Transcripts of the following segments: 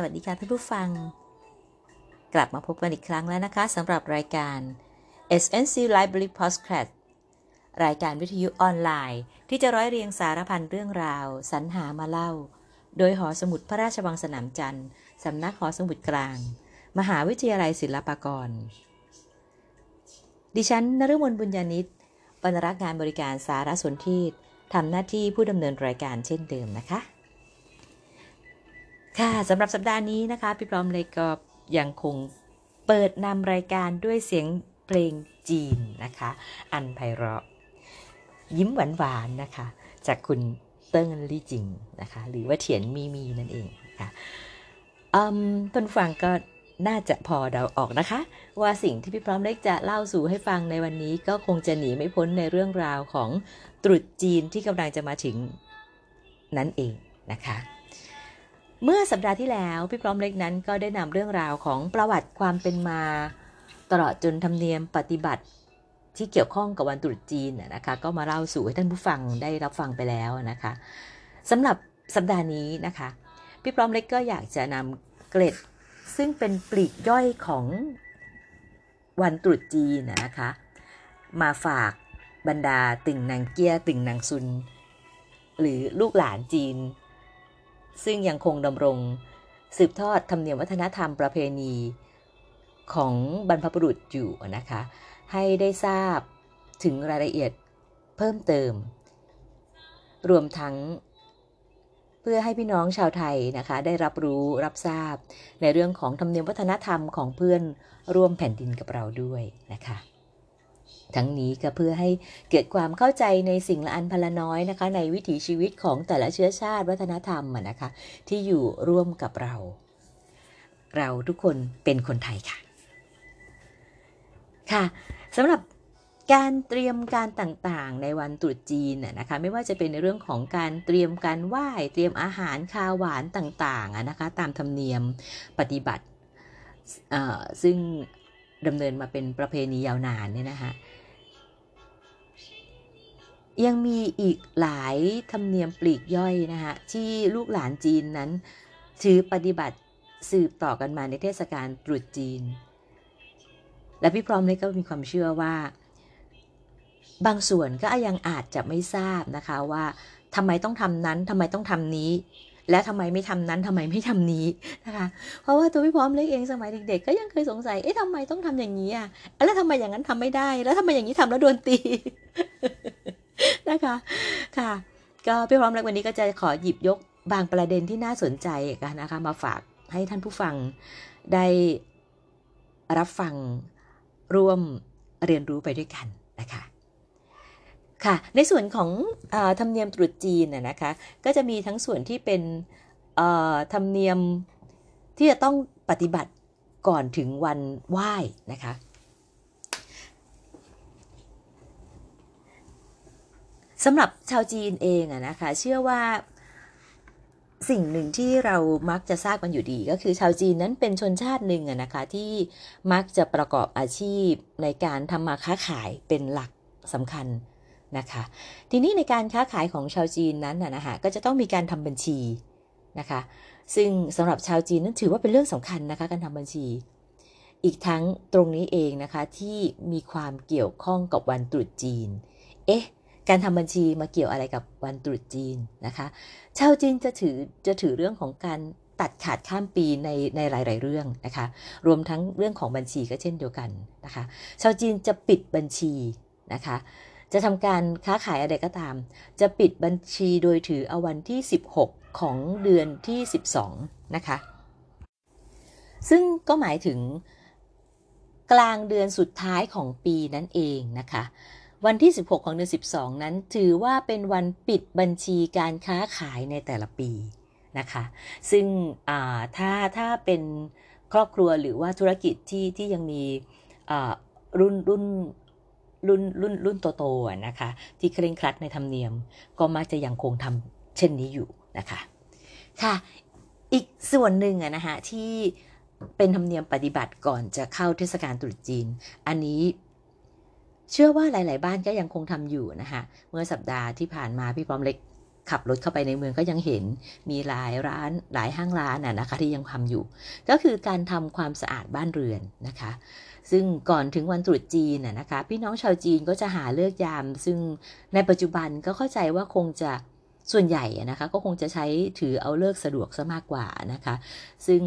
สวัสดีค่ะท่านผู้ฟัง กลับมาพบกันอีกครั้งแล้วนะคะสำหรับรายการ SNC Library Podcast รายการวิทยุออนไลน์ ที่จะร้อยเรียงสารพันเรื่องราว สรรหามาเล่า โดยหอสมุดพระราชวังสนามจันทร์สำนักหอสมุดกลาง มหาวิทยาลัยศิลปากร ดิฉันนฤมลบุญญาณิตบรรณรักษ์งานบริการสารสนเทศทำหน้าที่ผู้ดำเนินรายการเช่นเดิมนะคะ ค่ะสำหรับสัปดาห์นี้นะคะ พี่พร้อมเลยก็ยังคงเปิดนำรายการด้วยเสียงเพลงจีนนะคะ อันไพเราะ ยิ้มหวานหวานๆนะคะ จากคุณเติ้งลี่จิงนะคะ หรือว่าเถียนมีมีนั่นเองค่ะอืมต้นฟังก็น่าจะพอเดาออกนะคะ ว่าสิ่งที่พี่พร้อมเล็กจะเล่าสู่ให้ฟังในวันนี้ก็คงจะหนีไม่พ้นในเรื่องราวของตรุษจีนที่กำลังจะมาถึงนั่นเองนะคะ เมื่อสัปดาห์ที่แล้วพี่พร้อมเล็กนั้นก็ได้นำเรื่องราวของประวัติความเป็นมา ตลอดจนธรรมเนียมปฏิบัติที่เกี่ยวข้องกับวันตรุษจีนนะคะก็มาเล่าสู่ให้ท่านผู้ฟังได้รับฟังไปแล้วนะคะสำหรับสัปดาห์นี้นะคะพี่พร้อมเล็กก็อยากจะนำเกร็ดซึ่งเป็นปลีกย่อยของวันตรุษจีนนะคะ มาฝากบรรดาตึงนางเกียตึงนางซุน หรือลูกหลานจีน ซึ่งยังคงดำรง สืบทอดธรรมเนียมวัฒนธรรมประเพณีของบรรพบุรุษอยู่นะคะ ให้ได้ทราบถึงรายละเอียดเพิ่มเติม รวมทั้ง เพื่อให้พี่น้องชาวไทยนะคะ ได้รับรู้รับทราบในเรื่องของธรรมเนียมวัฒนธรรมของเพื่อนร่วมแผ่นดินกับเราด้วยนะคะ ทั้งนี้ก็เพื่อให้เกิดความเข้าใจในสิ่งละอันพลน้อยนะคะ ในวิถีชีวิตของแต่ละเชื้อชาติวัฒนธรรมนะคะ ที่อยู่ร่วมกับเรา เราทุกคนเป็นคนไทยค่ะ ค่ะสำหรับการเตรียมการต่างๆ ในวันตรุษจีนนะคะไม่ว่าจะเป็นในเรื่องของการเตรียมการไหว้เตรียมอาหารคาวหวานต่างๆนะคะตามธรรมเนียมปฏิบัติซึ่งดำเนินมาเป็นประเพณียาวนานเนี่ยนะคะ ยังมีอีกหลายธรรมเนียมปลีกย่อยนะคะที่ลูกหลานจีนนั้น ถือปฏิบัติสืบต่อกันมาในเทศกาลตรุษจีน และพี่พร้อมเลยก็มีความเชื่อว่า บางส่วนก็ยังอาจจะไม่ทราบนะคะว่าทำไมต้องทำนั้นทำไมต้องทำนี้ และทำไมไม่ทำนั้นทำไมไม่ทำนี้นะคะ เพราะว่าตัวพี่พร้อมเล็กเองสมัยเด็กๆก็ยังเคยสงสัยเอ๊ะทำไมต้องทำอย่างนี้อะแล้วทำไมอย่างนั้นทำไม่ได้ แล้วทำไมอย่างนี้ทำแล้วโดนตี นะคะค่ะ ก็พี่พร้อมเล็กวันนี้ก็จะขอหยิบยกบางประเด็นที่น่าสนใจกันนะคะมาฝากให้ท่านผู้ฟังได้รับฟังร่วมเรียนรู้ไปด้วยกันนะคะค่ะในส่วนของอธรรมเนียมตรุษจีนนะคะก็จะมีทั้งส่วนที่เป็นธรรมเนียมที่จะต้องปฏิบัติก่อนถึงวันไหว้นะคะ สำหรับชาวจีนเองอะนะคะ เชื่อว่าสิ่งหนึ่งที่เรามักจะทราบกันอยู่ดีก็คือชาวจีนนั้นเป็นชนชาติหนึ่งอะนะคะที่มักจะประกอบอาชีพในการทำมาค้าขายเป็นหลักสำคัญนะคะ ทีนี้ในการค้าขายของชาวจีนนั้นนะนะคะก็จะต้องมีการทำบัญชีนะคะ ซึ่งสำหรับชาวจีนนั้นถือว่าเป็นเรื่องสำคัญนะคะการทำบัญชี อีกทั้งตรงนี้เองนะคะที่มีความเกี่ยวข้องกับวันตรุษจีน เอ๊ะ การทำบัญชีมาเกี่ยวอะไรกับวันตรุษจีนนะคะ ชาวจีนจะถือจะถือเรื่องของการตัดขาดข้ามปีในในหลาย ๆ เรื่องนะคะ รวมทั้งเรื่องของบัญชีก็เช่นเดียวกันนะคะ ชาวจีนจะปิดบัญชีนะคะ จะทำการค้าขายอะไรก็ตาม จะปิดบัญชีโดยถือเอาวันที่ 16 ของเดือนที่ 12 นะคะ ซึ่งก็หมายถึงกลางเดือนสุดท้ายของปีนั่นเองนะคะ วันที่ 16 ของเดือน 12 นั้น ถือว่าเป็นวันปิดบัญชีการค้าขายในแต่ละปีนะคะ ซึ่งถ้าถ้าเป็นครอบครัวหรือว่าธุรกิจที่ที่ยังมีรุ่นรุ่นรุ่นรุ่นรุ่นโตๆนะคะ ที่เคร่งครัดในธรรมเนียม ก็มักจะยังคงทำเช่นนี้อยู่นะคะค่ะ อีกส่วนหนึ่งอะนะคะที่เป็นธรรมเนียมปฏิบัติก่อนจะเข้าเทศกาลตรุษจีน อันนี้ เชื่อว่าหลาย ๆ บ้านก็ยังคงทำอยู่นะคะเมื่อสัปดาห์ที่ผ่านมาพี่พร้อมเล็กขับรถเข้าไปในเมืองก็ยังเห็นมีหลายร้านหลายห้างร้านน่ะนะคะที่ยังทำอยู่ ก็คือการทำความสะอาดบ้านเรือนนะคะ ซึ่งก่อนถึงวันตรุษจีนน่ะนะคะพี่น้องชาวจีนก็จะหาเลิกยาม ซึ่งในปัจจุบันก็เข้าใจว่าคงจะส่วนใหญ่นะคะก็คงจะใช้ถือเอาเลิกสะดวกซะมากกว่านะคะ ซึ่ง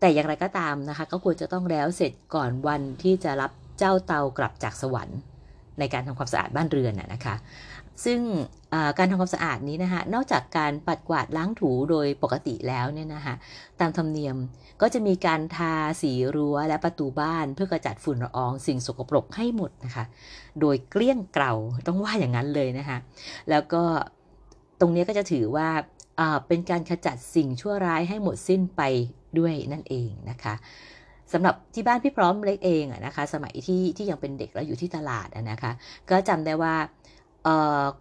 แต่อย่างไรก็ตามนะคะ ก็ควรจะต้องแล้วเสร็จก่อนวันที่จะรับ เจ้าเตากลับจากสวรรค์ ในการทำความสะอาดบ้านเรือนนะคะ ซึ่งการทำความสะอาดนี้นะคะนอกจากการปัดกวาดล้างถูโดยปกติแล้วเนี่ยนะคะตามธรรมเนียมก็จะมีการทาสีรั้วและประตูบ้านเพื่อกระจัดฝุ่นละอองสิ่งสกปรกให้หมดนะคะ โดยเกลี้ยงเกลาต้องว่าอย่างนั้นเลยนะคะ แล้วก็ตรงนี้ก็จะถือว่าเป็นการขจัดสิ่งชั่วร้ายให้หมดสิ้นไปด้วยนั่นเองนะคะ สำหรับที่บ้านพี่พร้อมเล็กเองอะนะคะ สมัยที่ที่ยังเป็นเด็กแล้วอยู่ที่ตลาดนะคะ ก็จำได้ว่า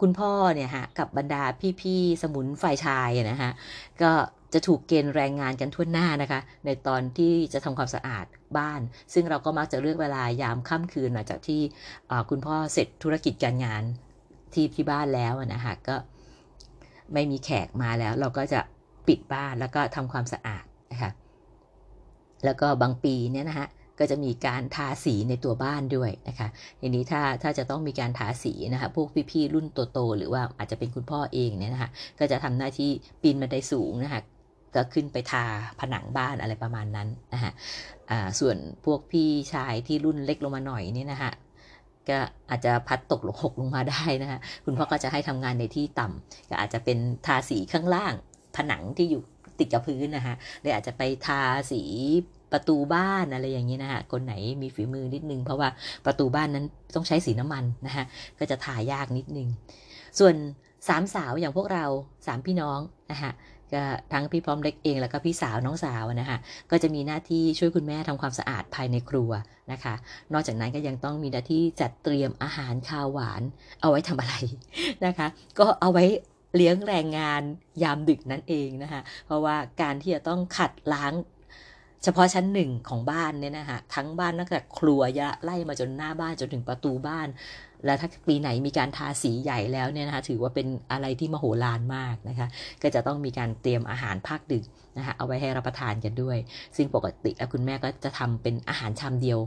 คุณพ่อเนี่ยฮะกับบรรดาพี่ๆสมุนฝ่ายชายนะฮะก็จะถูกเกณฑ์แรงงานกันทั่วหน้านะคะ ในตอนที่จะทำความสะอาดบ้าน ซึ่งเราก็มักจะเลือกเวลายามค่ำคืนหลังจากที่คุณพ่อเสร็จธุรกิจการงานที่ที่บ้านแล้วนะคะก็ไม่มีแขกมาแล้ว เราก็จะปิดบ้านแล้วก็ทำความสะอาด แล้วก็บางปีเนี่ยนะฮะก็จะมีการทาสีในตัวบ้านด้วยนะคะทีนี้ถ้าถ้าจะต้องมีการทาสีนะคะพวกพี่ๆรุ่นโตๆหรือว่าอาจจะเป็นคุณพ่อเองเนี่ยนะคะก็จะทำหน้าที่ปีนบันไดสูงนะคะก็ขึ้นไปทาผนังบ้านอะไรประมาณนั้นนะคะส่วนพวกพี่ชายที่รุ่นเล็กลงมาหน่อยนี่นะคะก็อาจจะพัดตกหลงหกลงมาได้นะคะคุณพ่อก็จะให้ทำงานในที่ต่ำก็อาจจะเป็นทาสีข้างล่างผนังที่อยู่ ติดกับพื้นนะคะหรือาจจะไปทาสีประตูบ้านอะไรอย่างนี้นะคะคนไหนมีฝีมือนิดนึง เพราะว่าประตูบ้านนั้นต้องใช้สีน้ำมันนะคะก็จะทายากนิดนึง ส่วนสามสาวอย่างพวกเราสามพี่น้องนะคะก็ทั้งพี่พร้อมเล็กเองแล้วก็พี่สาวน้องสาวนะคะก็จะมีหน้าที่ช่วยคุณแม่ทำความสะอาดภายในครัวนะคะ นอกจากนั้นก็ยังต้องมีหน้าที่จัดเตรียมอาหารคาวหวาน เอาไว้ทำอะไรนะคะ ก็เอาไว้ เลี้ยงแรงงานยามดึกนั่นเองนะคะเพราะว่าการที่จะต้องขัดล้างเฉพาะชั้นหนึ่งของบ้านเนี่ยนะคะทั้งบ้านตั้งแต่ครัวยะไล่มาจนหน้าบ้านจนถึงประตูบ้าน แล้วถ้าปีไหนมีการทาสีใหญ่แล้วเนี่ยนะคะถือว่าเป็นอะไรที่มโหฬารมากนะคะ ก็จะต้องมีการเตรียมอาหารภาคดึกนะคะเอาไว้ให้รับประทานกันด้วย ซึ่งปกติแล้วคุณแม่ก็จะทำเป็นอาหารชามเดียว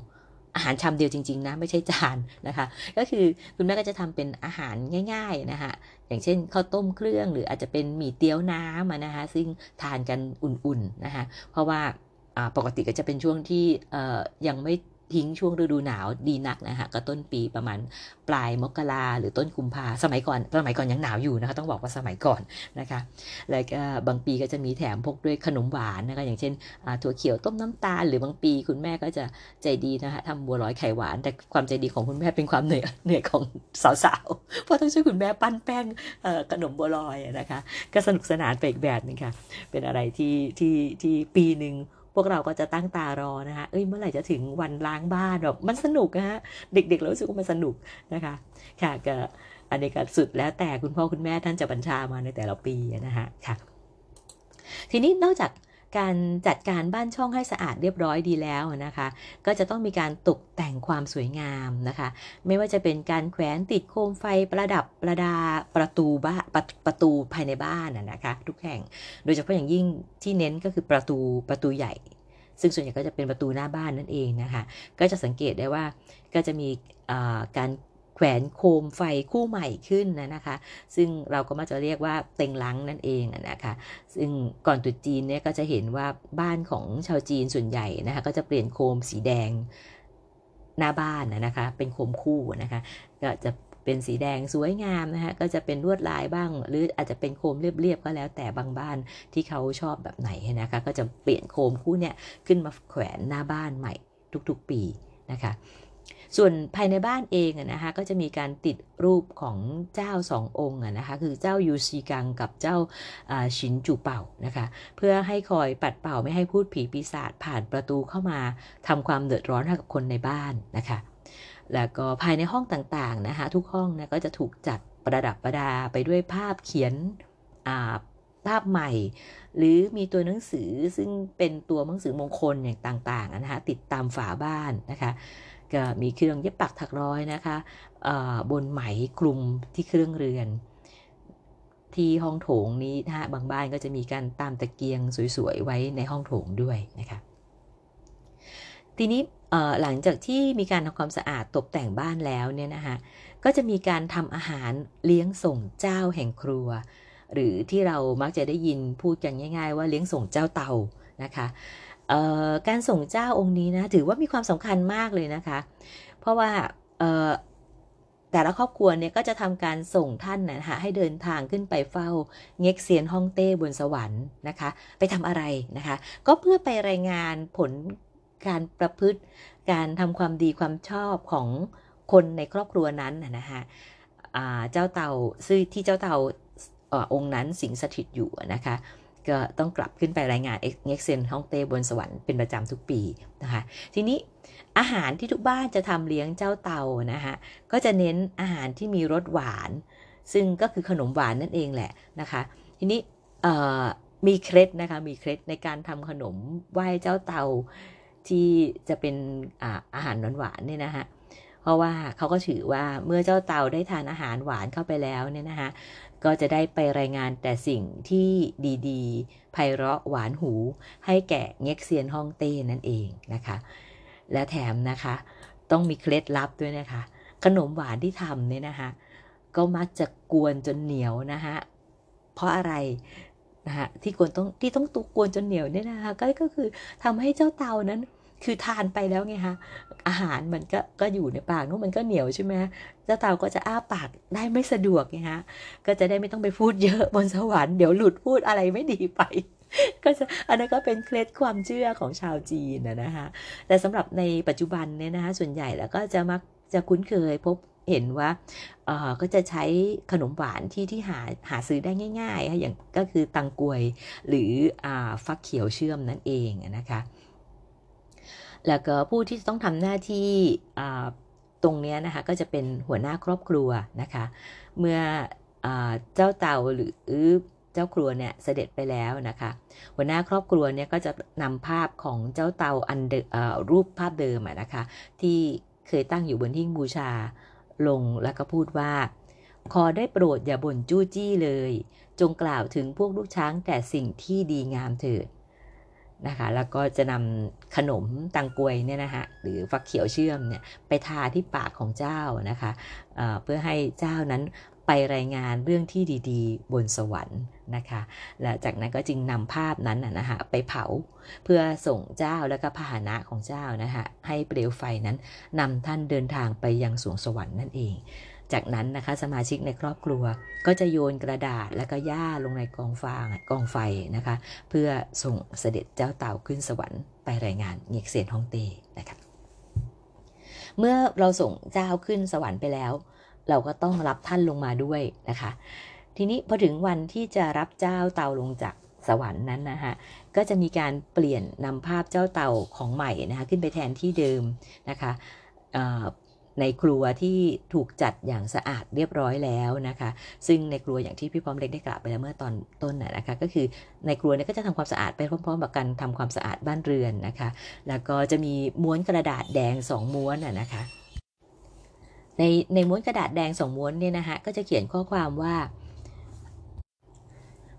อาหารชามเดียวจริงๆนะไม่ใช่จานนะคะ ก็คือคุณแม่ก็จะทำเป็นอาหารง่าย ๆนะคะอย่างเช่นข้าวต้มเครื่องหรืออาจจะเป็นหมี่เตี๋ยวน้ำนะคะ ซึ่งทานกันอุ่นๆนะคะ เพราะว่าปกติก็จะเป็นช่วงที่ยังไม่ ทิ้งช่วงฤดูหนาวดีนักนะคะก็ต้นปีประมาณปลายมกราหรือต้นกุมภาสมัยก่อนสมัยก่อนยังหนาวอยู่นะคะต้องบอกว่าสมัยก่อนนะคะแล้วก็บางปีก็จะมีแถมพกด้วยขนมหวานนะคะอย่างเช่นถั่วเขียวต้มน้ำตาลหรือบางปีคุณแม่ก็จะใจดีนะคะทำบัวลอยไข่หวาน แต่ความใจดีของคุณแม่เป็นความเหนื่อยเหนื่อยของสาวๆเพราะต้องช่วยคุณแม่ปั้นแป้งขนมบัวลอยนะคะก็สนุกสนานไปอีกแบบนึงค่ะเป็นอะไรที่ที่ที่ปีหนึ่ง พวกเราก็จะตั้งตารอนะคะเอ้ยเมื่อไหร่จะถึงวันล้างบ้านแบบมันสนุกนะฮะเด็กๆเรารู้สึกว่ามันสนุกนะคะค่ะก็อันนี้ก็สุดแล้วแต่คุณพ่อคุณแม่ท่านจะบัญชามาในแต่ละปีนะคะค่ะ ทีนี้นอกจาก การจัดการบ้านช่องให้สะอาดเรียบร้อยดีแล้วนะคะ ก็จะต้องมีการตกแต่งความสวยงามนะคะ ไม่ว่าจะเป็นการแขวนติดโคมไฟประดับประดาประตูบ้านประประตูภายในบ้านนะคะทุกแห่ง โดยเฉพาะอย่างยิ่งที่เน้นก็คือประตูประตูใหญ่ ซึ่งส่วนใหญ่ก็จะเป็นประตูหน้าบ้านนั่นเองนะคะ ก็จะสังเกตได้ว่าก็จะมีการ แขวนโคมไฟคู่ใหม่ขึ้นนะนะคะ ซึ่งเราก็มาจะเรียกว่าเต็งลังนั่นเองนะคะ ซึ่งก่อนตุจีนเนี่ยก็จะเห็นว่าบ้านของชาวจีนส่วนใหญ่นะคะก็จะเปลี่ยนโคมสีแดงหน้าบ้านนะคะ เป็นโคมคู่นะคะ ก็จะเป็นสีแดงสวยงามนะคะก็จะเป็นลวดลายบ้าง หรืออาจจะเป็นโคมเรียบๆก็แล้วแต่บางบ้านที่เขาชอบแบบไหนนะคะ ก็จะเปลี่ยนโคมคู่เนี่ยขึ้นมาแขวนหน้าบ้านใหม่ทุกๆปีนะคะ ส่วนภายในบ้านเองนะคะก็จะมีการติดรูปของเจ้าสององค์นะคะคือเจ้ายูซีกังกับเจ้าชินจูเป่านะคะเพื่อให้คอยปัดเป่าไม่ให้พูดผีปีศาจผ่านประตูเข้ามาทำความเดือดร้อนให้กับคนในบ้านนะคะแล้วก็ภายในห้องต่างๆนะคะทุกห้องนะก็จะถูกจัดประดับประดาไปด้วยภาพเขียนภาพใหม่ หรือมีตัวหนังสือซึ่งเป็นตัวหนังสือมงคลอย่างต่างๆนะคะติดตามฝาบ้านนะคะ มีเครื่องเย็บปักถักร้อยนะคะบนไหมคลุมที่เครื่องเรือน ที่ห้องโถงนี้นะฮะบางบ้านก็จะมีการตามตะเกียงสวยๆไว้ในห้องโถงด้วยนะคะทีนี้หลังจากที่มีการทำความสะอาดตกแต่งบ้านแล้วเนี่ยนะคะก็จะมีการทำอาหารเลี้ยงส่งเจ้าแห่งครัว หรือที่เรามักจะได้ยินพูดกันง่าย ๆ ว่าเลี้ยงส่งเจ้าเตานะคะ การส่งเจ้าองค์นี้นะถือว่ามีความสำคัญมากเลยนะคะ เพราะว่าแต่ละครอบครัวเนี่ยก็จะทำการส่งท่านนะคะให้เดินทางขึ้นไปเฝ้าเง็กเซียนฮ่องเต้บนสวรรค์นะคะ ไปทำอะไรนะคะ ก็เพื่อไปรายงานผลการประพฤติ การทำความดีความชอบของคนในครอบครัวนั้นนะคะเจ้าเต่าซึ่งที่เจ้าเต่าองค์นั้นสิงสถิตอยู่นะคะ ก็ต้องกลับขึ้นไปรายงานเอ็กเซนฮ่องเต้บนสวรรค์เป็นประจำทุกปีนะคะ ทีนี้อาหารที่ทุกบ้านจะทำเลี้ยงเจ้าเตานะคะก็จะเน้นอาหารที่มีรสหวาน ซึ่งก็คือขนมหวานนั่นเองแหละนะคะ ทีนี้มีเคล็ดนะคะมีเคล็ดในการทำขนมไหว้เจ้าเตาที่จะเป็นอาอาหารหวานๆเนี่ยนะคะเพราะว่าเขาก็ถือว่าเมื่อเจ้าเตาได้ทานอาหารหวานเข้าไปแล้วเนี่ยนะคะ ก็จะได้ไปรายงานแต่สิ่งที่ดีๆไพเราะหวานหู ให้แก่เง็กเซียนฮ่องเต้นั่นเองนะคะ และแถมนะคะ ต้องมีเคล็ดลับด้วยนะคะ ขนมหวานที่ทำเนี่ยนะคะ ก็มักจะกวนจนเหนียวนะคะเพราะอะไรนะคะที่กวนต้องที่ต้องตุกกวนจนเหนียวเนี่ยนะคะก็ก็คือทำให้เจ้าเตานั้น คือทานไปแล้วไงคะ อาหารมันก็ก็อยู่ในปากนู้นมันก็เหนียวใช่ไหมเจ้าเต่าก็จะอ้าปากได้ไม่สะดวกไงฮะก็จะได้ไม่ต้องไปพูดเยอะบนสวรรค์เดี๋ยวหลุดพูดอะไรไม่ดีไป ก็จะอันนั้นก็เป็นเคล็ดความเชื่อของชาวจีนนะนะคะแต่สำหรับในปัจจุบันเนี่ยนะคะส่วนใหญ่แล้วก็จะมักจะคุ้นเคยพบเห็นว่าเออก็จะใช้ขนมหวานที่ที่หาหาซื้อได้ง่ายๆ อย่างก็คือตังกวยหรืออฟักเขียวเชื่อมนั่นเองนะคะ แล้วก็ผู้ที่ต้องทำหน้าที่ตรงนี้นะคะก็จะเป็นหัวหน้าครอบครัวนะคะ เมื่ออเจ้าเต่าหรือเจ้าครัวเนี่ยเสด็จไปแล้วนะคะ หัวหน้าครอบครัวเนี่ยก็จะนำภาพของเจ้าเต่าอันรูปภาพเดิมนะคะ ที่เคยตั้งอยู่บนทิ้งบูชาลงแล้วก็พูดว่า ขอได้โปรดอย่าบ่นจู้จี้เลย จงกล่าวถึงพวกลูกช้างแต่สิ่งที่ดีงามเถิด นะคะแล้วก็จะนำขนมตังกวยเนี่ยนะคะหรือฟักเขียวเชื่อมเนี่ยไปทาที่ปากของเจ้านะคะเเพื่อให้เจ้านั้นไปรายงานเรื่องที่ดี ๆ บนสวรรค์นะคะและจากนั้นก็จึงนำภาพนั้นนะคะไปเผาเพื่อส่งเจ้าและก็พาหนะของเจ้านะคะให้เปลวไฟนั้นนำท่านเดินทางไปยังสวงสวรรค์นั่นเอง จากนั้นนะคะสมาชิกในครอบครัวก็จะโยนกระดาษและก็หญ้าลงในกองฟางกองไฟนะคะ เพื่อส่งเสด็จเจ้าเต่าขึ้นสวรรค์ไปรายงานเงียกเซียนฮ่องเต้นะคะเมื่อเราส่งเจ้าขึ้นสวรรค์ไปแล้ว เราก็ต้องรับท่านลงมาด้วยนะคะ ทีนี้พอถึงวันที่จะรับเจ้าเต่าลงจากสวรรค์นั้นนะคะก็จะมีการเปลี่ยนนำภาพเจ้าเต่าของใหม่นะคะขึ้นไปแทนที่เดิมนะคะ ในครัวที่ถูกจัดอย่างสะอาดเรียบร้อยแล้วนะคะ ซึ่งในครัวอย่างที่พี่พร้อมเล็กได้กล่าวไปแล้วเมื่อตอนต้นนะคะ ก็คือในครัวเนี่ยก็จะทำความสะอาดไปพร้อมๆกับการทำความสะอาดบ้านเรือนนะคะ แล้วก็จะมีม้วนกระดาษแดงสองม้วนนะคะ ในในม้วนกระดาษแดงสองม้วนเนี่ยนะคะก็จะเขียนข้อความว่า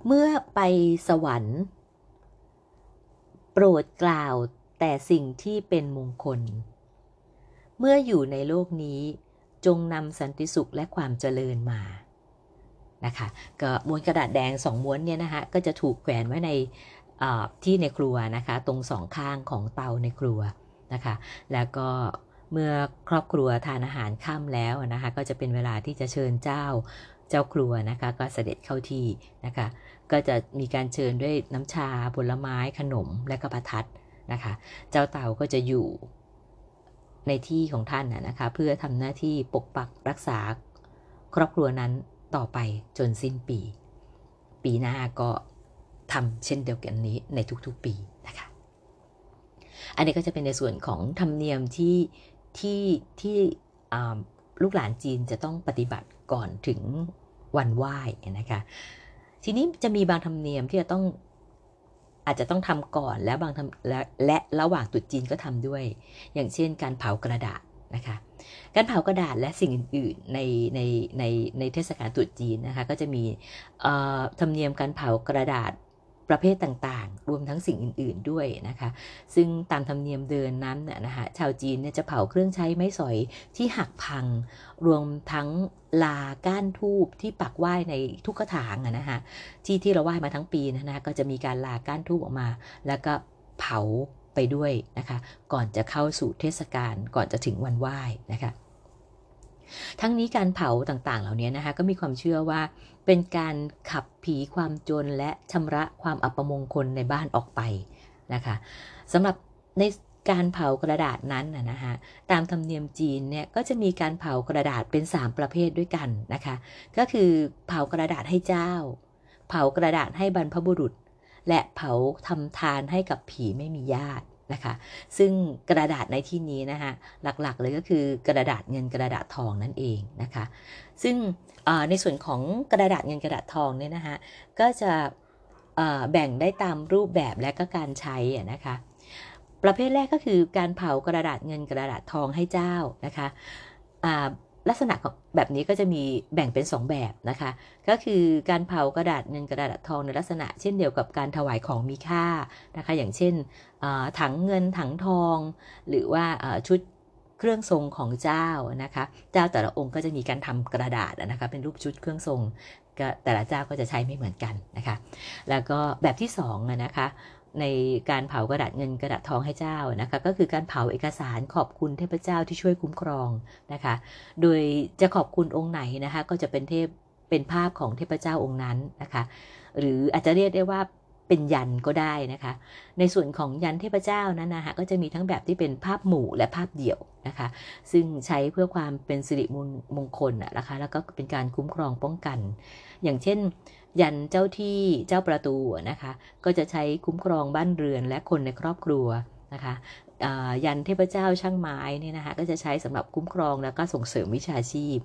เมื่อไปสวรรค์ โปรดกล่าวแต่สิ่งที่เป็นมงคล เมื่ออยู่ในโลกนี้ จงนำสันติสุขและความเจริญมานะคะก็ม้วนกระดาษแดงสองม้วนเนี่ยนะคะก็จะถูกแขวนไว้ในที่ในครัวนะคะตรงสองข้างของเตาในครัวนะคะแล้วก็เมื่อครอบครัวทานอาหารค่ำแล้วนะคะก็จะเป็นเวลาที่จะเชิญเจ้าเจ้าครัวนะคะก็เสด็จเข้าที่นะคะก็จะมีการเชิญด้วยน้ำชาผลไม้ขนมและก็ประทัดนะคะเจ้าเต่าก็จะอยู่ ในที่ของท่านนะคะ เพื่อทำหน้าที่ปกปักรักษา ครอบครัวนั้นต่อไปจนสิ้นปี ปีหน้าก็ทำเช่นเดียวกันนี้ในทุกๆปีนะคะ อันนี้ก็จะเป็นในส่วนของธรรมเนียมที่ที่ที่ลูกหลานจีนจะต้องปฏิบัติก่อนถึงวันไหว้นะคะ ทีนี้จะมีบางธรรมเนียมที่จะต้อง อาจจะต้องทำก่อนแล้วบางทำและและระหว่างตุดจีนก็ทำด้วย อย่างเช่น การเผากระดาษนะคะ การเผากระดาษและสิ่งอื่น ๆ ในในในในเทศกาลตรุษจีนนะคะ ก็จะมีธรรมเนียมการเผากระดาษ ประเภทต่างๆ รวมทั้งสิ่งอื่น ๆด้วยนะคะ ซึ่งตามธรรมเนียมเดินนั้นนะคะชาวจีนเนี่ยจะเผาเครื่องใช้ไม้สอยที่หักพัง รวมทั้งลาก้านทูบที่ปักไหว้ในทุกกระถางนะคะที่ที่เราไหว้มาทั้งปีนะะก็จะมีการลาก้านทูบออกมา แล้วก็เผาไปด้วยนะคะ ก่อนจะเข้าสู่เทศกาลก่อนจะถึงวันไหว้นะคะทั้งนี้การเผาต่างๆ เหล่านี้นะคะก็มีความเชื่อว่า เป็นการขับผีความจนและชำระความอัปมงคลในบ้านออกไปนะคะสำหรับในการเผากระดาษนั้นนะฮะตามธรรมเนียมจีนเนี่ยก็จะมีการเผากระดาษเป็น 3 ประเภทด้วยกันนะคะ ก็คือเผากระดาษให้เจ้า เผากระดาษให้บรรพบุรุษ และเผาทำทานให้กับผีไม่มีญาติ นะคะ ซึ่งกระดาษในที่นี้นะคะหลักๆเลยก็คือกระดาษเงินกระดาษทองนั่นเองนะคะ ซึ่งในส่วนของกระดาษเงินกระดาษทองเนี่ยนะคะก็จะแบ่งได้ตามรูปแบบและก็การใช้นะคะ ประเภทแรกก็คือการเผากระดาษเงินกระดาษทองให้เจ้านะคะ ลักษณะแบบนี้ก็จะมีแบ่งเป็น 2 แบบนะคะ ก็คือการเผากระดาษเงินกระดาษทองในลักษณะ เช่นเดียวกับการถวายของมีค่านะคะ อย่างเช่นถังเงินถังทอง หรือว่าชุดเครื่องทรงของเจ้านะคะ เจ้าแต่ละองค์ก็จะมีการทำกระดาษนะคะเป็นรูปชุดเครื่องทรงแต่ละเจ้าก็จะใช้ไม่เหมือนกันนะคะ แล้วก็แบบที่2นะคะ ในการเผากระดาษเงินกระดาษทองให้เจ้านะคะก็คือการเผาเอกสารขอบคุณเทพเจ้าที่ช่วยคุ้มครองนะคะ โดยจะขอบคุณองค์ไหนนะคะก็จะเป็นเทพเป็นภาพของเทพเจ้าองค์นั้นนะคะ หรืออาจจะเรียกได้ว่าเป็นยันก็ได้นะคะ ในส่วนของยันเทพเจ้านั้นนะคะก็จะมีทั้งแบบที่เป็นภาพหมู่และภาพเดี่ยวนะคะ ซึ่งใช้เพื่อความเป็นสิริมงคลนะคะแล้วก็เป็นการคุ้มครองป้องกัน อย่างเช่น ยันเจ้าที่เจ้าประตูนะคะ ก็จะใช้คุ้มครองบ้านเรือนและคนในครอบครัวนะคะยันเทพเจ้าช่างไม้เนี่ยนะคะก็จะใช้สำหรับคุ้มครองแล้วก็ส่งเสริมวิชาชีพ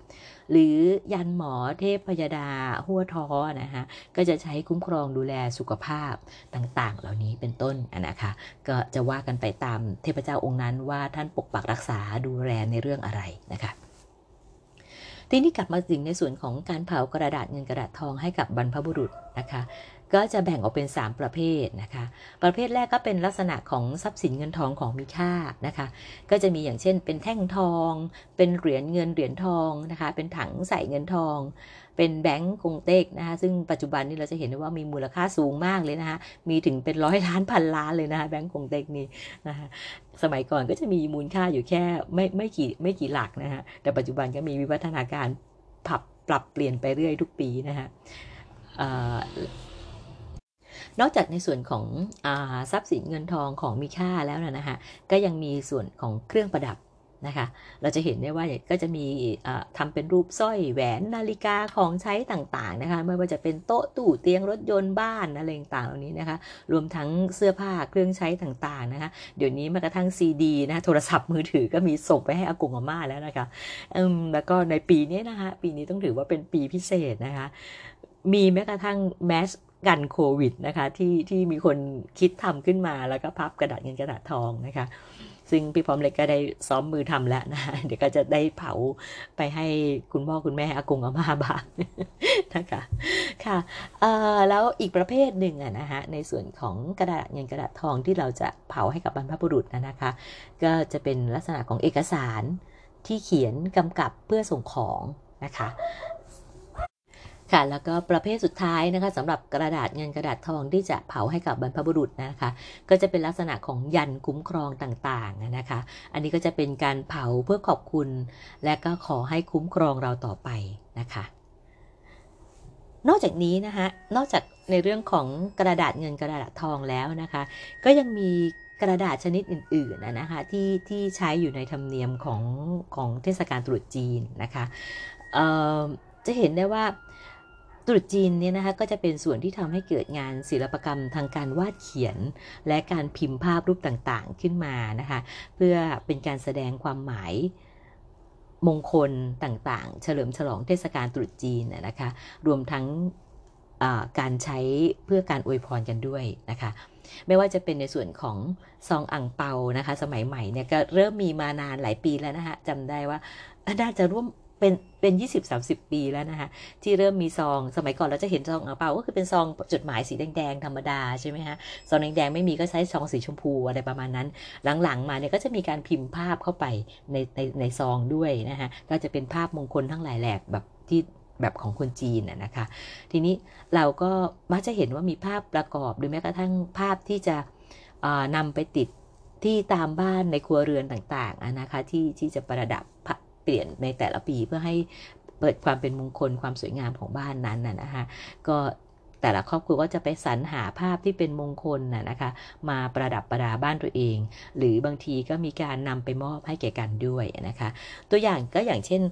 หรือยันหมอเทพพยาดาหัวท้อนะคะก็จะใช้คุ้มครองดูแลสุขภาพต่างๆ เหล่านี้เป็นต้นนะคะก็จะว่ากันไปตามเทพเจ้าองค์นั้นว่าท่านปกปักรักษาดูแลในเรื่องอะไรนะคะ ทีนี้กลับมาถึงในส่วนของการเผากระดาษเงินกระดาษทองให้กับบรรพบุรุษนะคะ ก็จะแบ่งออกเป็น 3 ประเภทนะคะ ประเภทแรกก็เป็นลักษณะของทรัพย์สินเงินทองของมีค่านะคะ ก็จะมีอย่างเช่น เป็นแท่งทอง เป็นเหรียญเงินเหรียญทองนะคะ เป็นถังใส่เงินทอง เป็นแบงก์กงเต็กนะคะ ซึ่งปัจจุบันนี้เราจะเห็นได้ว่ามีมูลค่าสูงมากเลยนะคะ มีถึงเป็นร้อยล้านพันล้านเลยนะคะแบงก์กงเต็กนี่นะคะ สมัยก่อนก็จะมีมูลค่าอยู่แค่ไม่ไม่กี่ไม่กี่หลักนะฮะแต่ปัจจุบันก็มีวิวัฒนาการปรับปรับเปลี่ยนไปเรื่อยทุกปีนะฮะ นอกจากในส่วนของอทรัพย์สินเงินทองของมีค่าแล้วนะฮะก็ยังมีส่วนของเครื่องประดับนะคะ เราจะเห็นได้ว่าก็จะมีทำเป็นรูปสร้อยแหวนนาฬิกาของใช้ต่างๆนะคะ ไม่ว่าจะเป็นโต๊ะตู้เตียงรถยนต์บ้านอะไรต่างๆเหล่านี้นะคะ รวมทั้งเสื้อผ้าเครื่องใช้ต่างๆนะคะ เดี๋ยวนี้แม้กระทั่งซีดีนะโทรศัพท์มือถือก็มีส่งไปให้อากงอาม่าแล้วนะคะอืมแล้วก็ในปีนี้นะคะ ปีนี้ต้องถือว่าเป็นปีพิเศษนะคะ มีแม้กระทั่งแมส กันโควิดนะคะที่ที่มีคนคิดทำขึ้นมาแล้วก็พับกระดาษเงินกระดาษทองนะคะ ซึ่งพี่พร้อมเล็กก็ได้ซ้อมมือทำแล้วนะเดี๋ยวก็จะได้เผาไปให้คุณพ่อคุณแม่อากงอาม่าบ้างนะคะค่ะแล้วอีกประเภทหนึ่งอะนะคะในส่วนของกระดาษเงินกระดาษทองที่เราจะเผาให้กับบรรพบุรุษนะคะ ก็จะเป็นลักษณะของเอกสารที่เขียนกำกับเพื่อส่งของนะคะ ค่ะ แล้วก็ประเภทสุดท้ายนะคะสำหรับกระดาษเงินกระดาษทองที่จะเผาให้กับบรรพบุรุษนะคะ ก็จะเป็นลักษณะของยันคุ้มครองต่างๆนะคะ อันนี้ก็จะเป็นการเผาเพื่อขอบคุณ และก็ขอให้คุ้มครองเราต่อไปนะคะ นอกจากนี้นะคะนอกจากในเรื่องของกระดาษเงินกระดาษทองแล้วนะคะ ก็ยังมีกระดาษชนิดอื่นๆนะคะที่ที่ใช้อยู่ในธรรมเนียมของของเทศกาลตรุษจีนนะคะจะเห็นได้ว่า ตรุษจีนเนี่ยนะคะก็จะเป็นส่วนที่ทำให้เกิดงานศิลปกรรมทางการวาดเขียน และการพิมพ์ภาพรูปต่างๆขึ้นมานะคะเพื่อเป็นการแสดงความหมายมงคลต่างๆ เฉลิมฉลองเทศกาลตรุษจีนนะคะรวมทั้งการใช้เพื่อการอวยพรกันด้วยนะคะไม่ว่าจะเป็นในส่วนของซองอ่างเปานะคะ สมัยใหม่เนี่ยก็เริ่มมีมานานหลายปีแล้วนะคะจำได้ว่าน่าจะร่วม เป็นเป็นยี่สิบสาสิบปีแล้วนะคะที่เริ่มมีซองสมัยก่อนเราจะเห็นซองอ่างเปาก็คือเป็นซองจดหมายสีแดงๆธรรมดาใช่ไหมคะซองแดงๆไม่มีก็ใช้ซองสีชมพูอะไรประมาณนั้น หลังๆมาเนี่ยก็จะมีการพิมพ์ภาพเข้าไปในในในซองด้วยนะคะก็จะเป็นภาพมงคลทั้งหลายแหลกแบบที่แบบของคนจีนนะคะ ทีนี้เราก็มักจะเห็นว่ามีภาพประกอบหรือแม้กระทั่งภาพที่จะนำไปติดที่ตามบ้านในครัวเรือนต่างๆนะคะที่ที่จะประดับ ปลี่ยนในแต่ละปีเพื่อให้เปิดความเป็นมงคลความสวยงามของบ้านนั้นน่ะนะคะก็แต่ละครอบครัวก็จะไปสรรหาภาพที่เป็นมงคลน่ะนะคะ มาประดับประดาบ้านตัวเอง หรือบางทีก็มีการนำไปมอบให้แก่กันด้วยนะคะ ตัวอย่างก็อย่างเช่น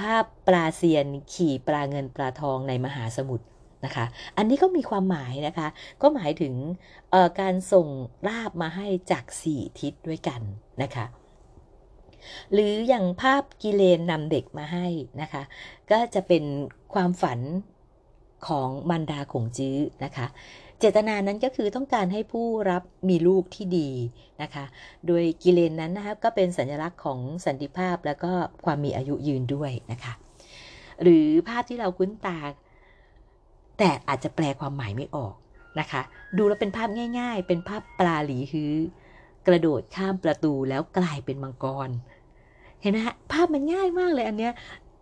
ภาพปลาเซียนขี่ปลาเงินปลาทองในมหาสมุทรนะคะ อันนี้ก็มีความหมายนะคะ ก็หมายถึงการส่งลาบมาให้จากสี่ทิศด้วยกันนะคะ หรืออย่างภาพกิเลนนำเด็กมาให้นะคะ ก็จะเป็นความฝันของมันดาขงจื้อนะคะ เจตนานั้นก็คือต้องการให้ผู้รับมีลูกที่ดีนะคะ โดยกิเลนนั้นนะคะก็เป็นสัญลักษณ์ของสันติภาพแล้วก็ความมีอายุยืนด้วยนะคะ หรือภาพที่เราคุ้นตา แต่อาจจะแปลความหมายไม่ออกนะคะ ดูแล้วเป็นภาพง่าย ๆ เป็นภาพปลาหลีฮื้อกระโดดข้ามประตูแล้วกลายเป็นมังกร เห็นไหมฮะภาพมันง่ายมากเลยอันเนี้ย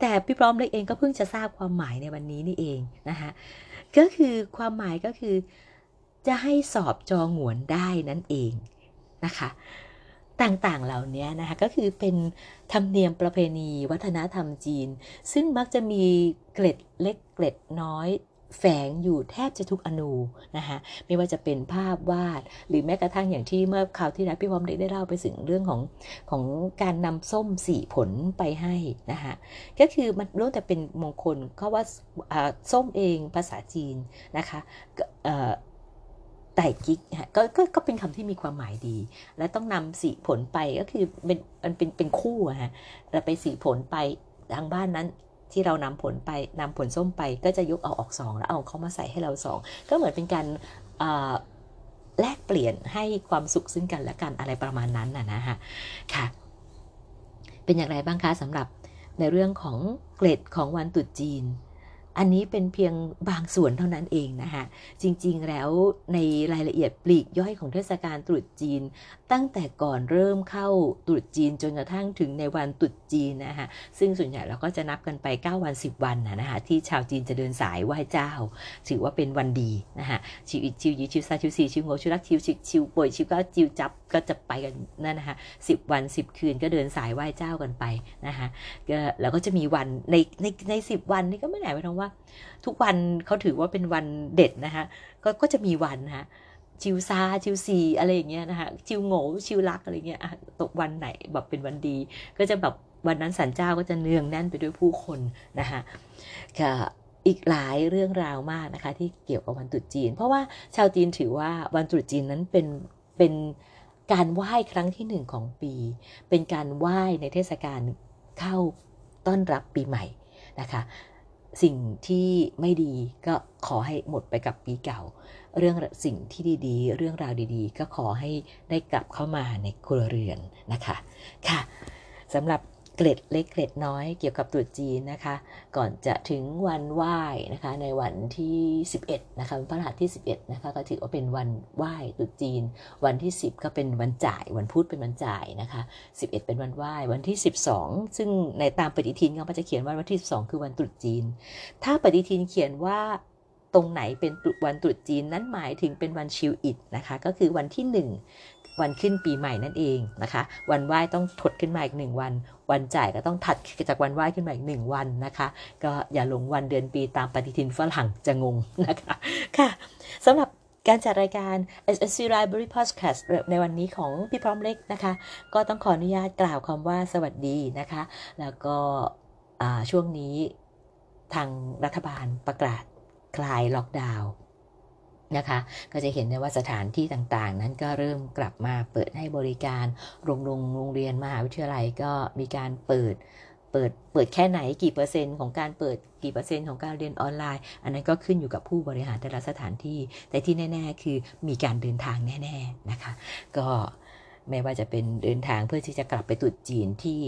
แต่พี่พร้อมเล็กเองก็เพิ่งจะทราบความหมายในวันนี้นี่เองนะคะก็คือความหมายก็คือ จะให้สอบจองหวนได้นั่นเองนะคะต่างๆ เหล่านี้นะคะก็คือเป็นธรรมเนียมประเพณีวัฒนธรรมจีน ซึ่งมักจะมีเกล็ดเล็กเกล็ดน้อย แฝงอยู่แทบจะทุกอนูนะคะไม่ว่าจะเป็นภาพวาด หรือแม้กระทั่งอย่างที่เมื่อคราวที่แล้วพี่พร้อมได้ได้เล่าไปถึงเรื่องของของการนำส้มสี่ผลไปให้นะคะก็คือมันล้วนแต่เป็นมงคลเขาว่าส้มเองภาษาจีนนะคะไต่กิ๊กก็ก็ก็เป็นคำที่มีความหมายดี และต้องนำสีผลไปก็คือเป็นมันเป็นเป็นคู่อะฮะเราไปสีผลไปทางบ้านนั้น ที่เรานำผลไปนำผลส้มไปก็จะยกเอาออกสองแล้วเอาเขามาใส่ให้เราสองก็เหมือนเป็นการแลกเปลี่ยนให้ความสุขซึ่งกันและกันอะไรประมาณนั้นน่ะนะฮะค่ะ เป็นอย่างไรบ้างคะสำหรับในเรื่องของเกร็ดของวันตรุษจีน อันนี้เป็นเพียงบางส่วนเท่านั้นเองนะคะจริงๆแล้วในรายละเอียดปลีกย่อยของเทศกาลตรุษจีน ตั้งแต่ก่อนเริ่มเข้าตรุษจีนจนกระทั่งถึงในวันตรุษจีนนะคะซึ่งส่วนใหญ่เราก็จะนับกันไป 9 วัน 10 วันนะคะที่ชาวจีนจะเดินสายไหว้เจ้า ถือว่าเป็นวันดีนะคะชิวอิชิวยีชิวซาชิวซีชิวโงชิวรักชิวชิวชิวป่วยชิวก็จิวจับก็จะไปกันนั่นนะคะสิบวันสิบคืนก็เดินสายไหว้เจ้ากันไปนะคะแล้วก็จะมีวันในในในสิบวันนี่ก็ไม่ไหนไปทั้งว่า ทุกวันเขาถือว่าเป็นวันเด็ดนะคะก็ก็จะมีวันนะะชิวซาชิวซีอะไรอย่างเงี้ยนะคะชิวโง่ชิวรักอะไรเงี้ยตกวันไหนแบบเป็นวันดี ก็จะแบบวันนั้นสันเจ้าก็จะเนืองแน่นไปด้วยผู้คนนะคะค่ะอีกหลายเรื่องราวมากนะคะ ที่เกี่ยวกับวันตรุษจีน เพราะว่าชาวจีนถือว่าวันตรุษจีนนั้นเป็นเป็นการไหว้ครั้งที่หนึ่งของปี เป็นการไหว้ในเทศกาลเข้าต้อนรับปีใหม่นะคะ สิ่งที่ไม่ดีก็ขอให้หมดไปกับปีเก่า เรื่องสิ่งที่ดีๆ เรื่องราวดีๆ ก็ขอให้ได้กลับเข้ามาในครัวเรือนนะคะ ค่ะสำหรับ เกล็ดเล็กเกล็ดน้อยเกี่ยวกับตรุษจีนนะคะ ก่อนจะถึงวันไหว้นะคะในวันที่ 11นะคะวันพฤหัสที่ 11นะคะก็ถือว่าเป็นวันไหว้ตรุษจีน วันที่ 10 ก็เป็นวันจ่าย วันพุธเป็นวันจ่ายนะคะ 11 เป็นวันไหว้วันที่ 12 ซึ่งในตามปฏิทินเขาจะเขียนว่าวันที่ 12 คือวันตรุษจีน ถ้าปฏิทินเขียนว่าตรงไหนเป็นวันตรุษจีนนั้นหมายถึงเป็นวันชิวอิดนะคะ ก็คือวันที่ 1 วันขึ้นปีใหม่นั่นเองนะคะ วันไหว้ต้องถดขึ้นมาอีกหนึ่งวัน วันจ่ายก็ต้องถัดจากวันไหว้ขึ้นมาอีกหนึ่งวันนะคะ ก็อย่าลงวันเดือนปีตามปฏิทินฝรั่งจะงงนะคะค่ะสำหรับการจัดรายการ SSC Library Podcast ในวันนี้ของพี่พร้อมเล็กนะคะ ก็ต้องขออนุญาตกล่าวคำว่าสวัสดีนะคะ แล้วก็ช่วงนี้ทางรัฐบาลประกาศคลายล็อกดาวน์ นะคะ ก็จะเห็นได้ว่าสถานที่ต่างๆ นั้นก็เริ่มกลับมาเปิดให้บริการโรงโรงโรงเรียนมหาวิทยาลัยก็มีการเปิดเปิดเปิดแค่ไหนกี่เปอร์เซ็นต์ของการเปิดกี่เปอร์เซ็นต์ของการเรียนออนไลน์ อันนั้นก็ขึ้นอยู่กับผู้บริหารแต่ละสถานที่ แต่ที่แน่ ๆ คือมีการเดินทางแน่ ๆ นะคะ ก็ไม่ว่าจะเป็นเดินทางเพื่อที่จะกลับไปตรุษจีนที่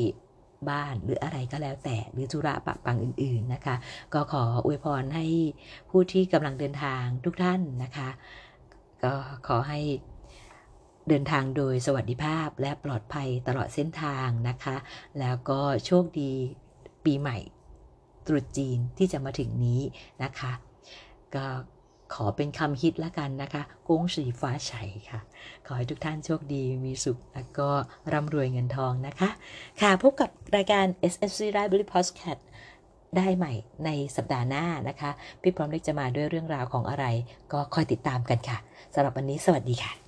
บ้านหรืออะไรก็แล้วแต่หรือธุระปะปังอื่นๆนะคะ ก็ขออวยพรให้ผู้ที่กำลังเดินทางทุกท่านนะคะ ก็ขอให้เดินทางโดยสวัสดิภาพและปลอดภัยตลอดเส้นทางนะคะ แล้วก็โชคดีปีใหม่ตรุษจีนที่จะมาถึงนี้นะคะ ก็ ขอเป็นคำฮิตละกันนะคะกงสีฟ้าไฉค่ะ ขอให้ทุกท่านโชคดีมีสุขแล้วก็ร่ำรวยเงินทองนะคะ ค่ะพบกับรายการ SSC Library Podcast ได้ใหม่ในสัปดาห์หน้านะคะ พี่พร้อมเล็กจะมาด้วยเรื่องราวของอะไร ก็คอยติดตามกันค่ะสำหรับวันนี้สวัสดีค่ะ